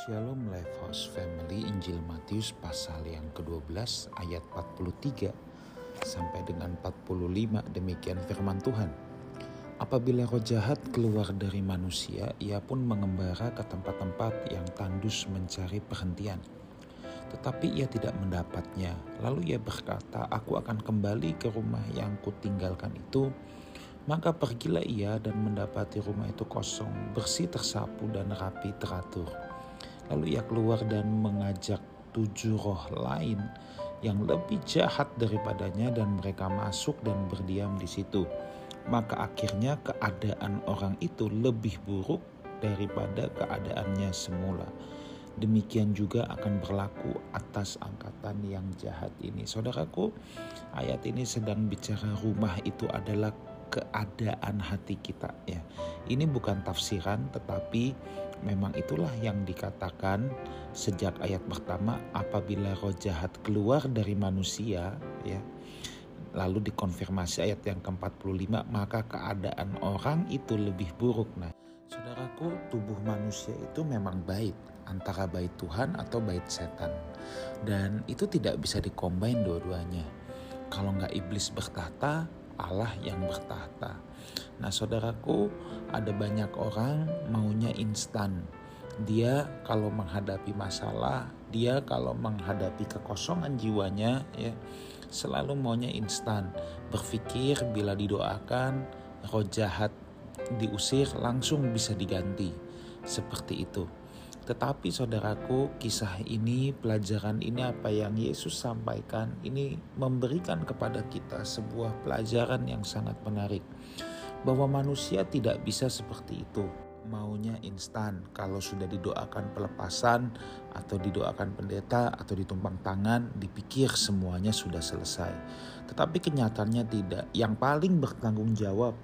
Shalom Lifehouse Family Injil Matius pasal yang ke-12 ayat 43 sampai dengan 45 demikian firman Tuhan. Apabila roh jahat keluar dari manusia, ia pun mengembara ke tempat-tempat yang tandus mencari perhentian. Tetapi ia tidak mendapatnya. Lalu ia berkata, "Aku akan kembali ke rumah yang kutinggalkan itu." Maka pergilah ia dan mendapati rumah itu kosong, bersih tersapu dan rapi teratur. Lalu ia keluar dan mengajak tujuh roh lain yang lebih jahat daripadanya dan mereka masuk dan berdiam di situ. Maka akhirnya keadaan orang itu lebih buruk daripada keadaannya semula. Demikian juga akan berlaku atas angkatan yang jahat ini. Saudaraku, ayat ini sedang bicara rumah itu adalah keadaan hati kita ya. Ini bukan tafsiran tetapi memang itulah yang dikatakan sejak ayat pertama apabila roh jahat keluar dari manusia ya. Lalu dikonfirmasi ayat yang ke-45 maka keadaan orang itu lebih buruk. Nah, Saudaraku, tubuh manusia itu memang baik antara baik Tuhan atau baik setan. Dan itu tidak bisa dikombain dua-duanya. Kalau nggak iblis bertahta, Allah yang bertahta. Nah, saudaraku, ada banyak orang maunya instan. Dia kalau menghadapi masalah, dia kalau menghadapi kekosongan jiwanya, ya selalu maunya instan. Berpikir bila didoakan, roh jahat diusir langsung bisa diganti. Seperti itu. Tetapi saudaraku, kisah ini, pelajaran ini apa yang Yesus sampaikan, ini memberikan kepada kita sebuah pelajaran yang sangat menarik. Bahwa manusia tidak bisa seperti itu. Maunya instan, kalau sudah didoakan pelepasan atau didoakan pendeta atau ditumpang tangan, dipikir semuanya sudah selesai. Tetapi kenyataannya tidak. Yang paling bertanggung jawab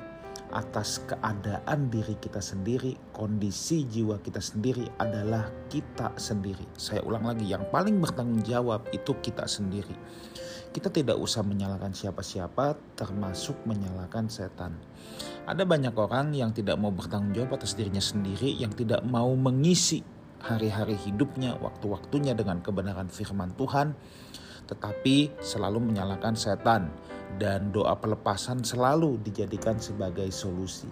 atas keadaan diri kita sendiri, kondisi jiwa kita sendiri adalah kita sendiri. Saya ulang lagi, yang paling bertanggung jawab itu kita sendiri. Kita tidak usah menyalahkan siapa-siapa, termasuk menyalahkan setan. Ada banyak orang yang tidak mau bertanggung jawab atas dirinya sendiri, yang tidak mau mengisi hari-hari hidupnya, waktu-waktunya dengan kebenaran firman Tuhan, tetapi selalu menyalahkan setan dan doa pelepasan selalu dijadikan sebagai solusi.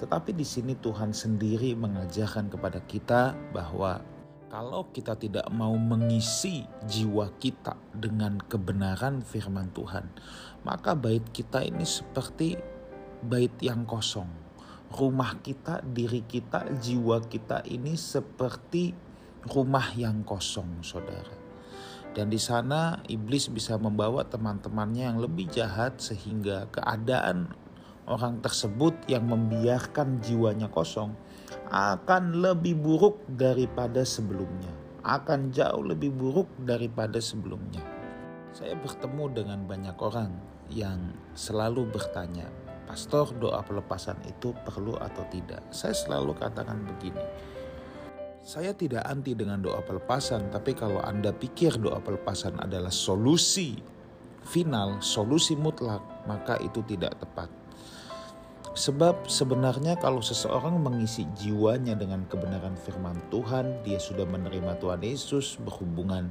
Tetapi di sini Tuhan sendiri mengajarkan kepada kita bahwa kalau kita tidak mau mengisi jiwa kita dengan kebenaran firman Tuhan, maka bait kita ini seperti bait yang kosong. Rumah kita, diri kita, jiwa kita ini seperti rumah yang kosong, saudara. Dan di sana iblis bisa membawa teman-temannya yang lebih jahat sehingga keadaan orang tersebut yang membiarkan jiwanya kosong akan lebih buruk daripada sebelumnya. Akan jauh lebih buruk daripada sebelumnya. Saya bertemu dengan banyak orang yang selalu bertanya, Pastor doa pelepasan itu perlu atau tidak? Saya selalu katakan begini, saya tidak anti dengan doa pelepasan, tapi kalau Anda pikir doa pelepasan adalah solusi final, solusi mutlak, maka itu tidak tepat. Sebab sebenarnya kalau seseorang mengisi jiwanya dengan kebenaran firman Tuhan, dia sudah menerima Tuhan Yesus, berhubungan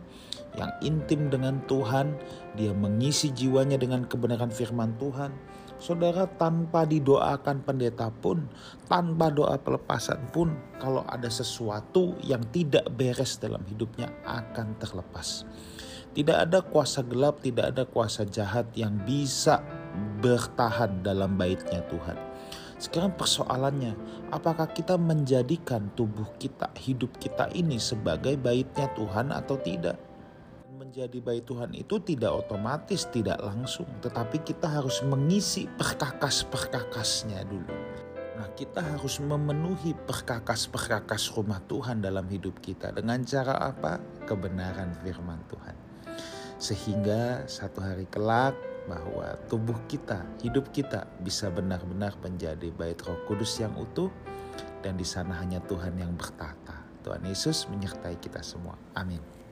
yang intim dengan Tuhan, dia mengisi jiwanya dengan kebenaran firman Tuhan, Saudara tanpa didoakan pendeta pun, tanpa doa pelepasan pun, kalau ada sesuatu yang tidak beres dalam hidupnya akan terlepas. Tidak ada kuasa gelap, tidak ada kuasa jahat yang bisa bertahan dalam baitnya Tuhan. Sekarang persoalannya, apakah kita menjadikan tubuh kita, hidup kita ini sebagai baitnya Tuhan atau tidak? Menjadi baik Tuhan itu tidak otomatis, tidak langsung, tetapi kita harus mengisi perkakas-perkakasnya dulu. Nah, kita harus memenuhi perkakas-perkakas rumah Tuhan dalam hidup kita dengan cara apa? Kebenaran firman Tuhan. Sehingga satu hari kelak bahwa tubuh kita, hidup kita bisa benar-benar menjadi bait Roh Kudus yang utuh dan di sana hanya Tuhan yang bertata. Tuhan Yesus menyertai kita semua. Amin.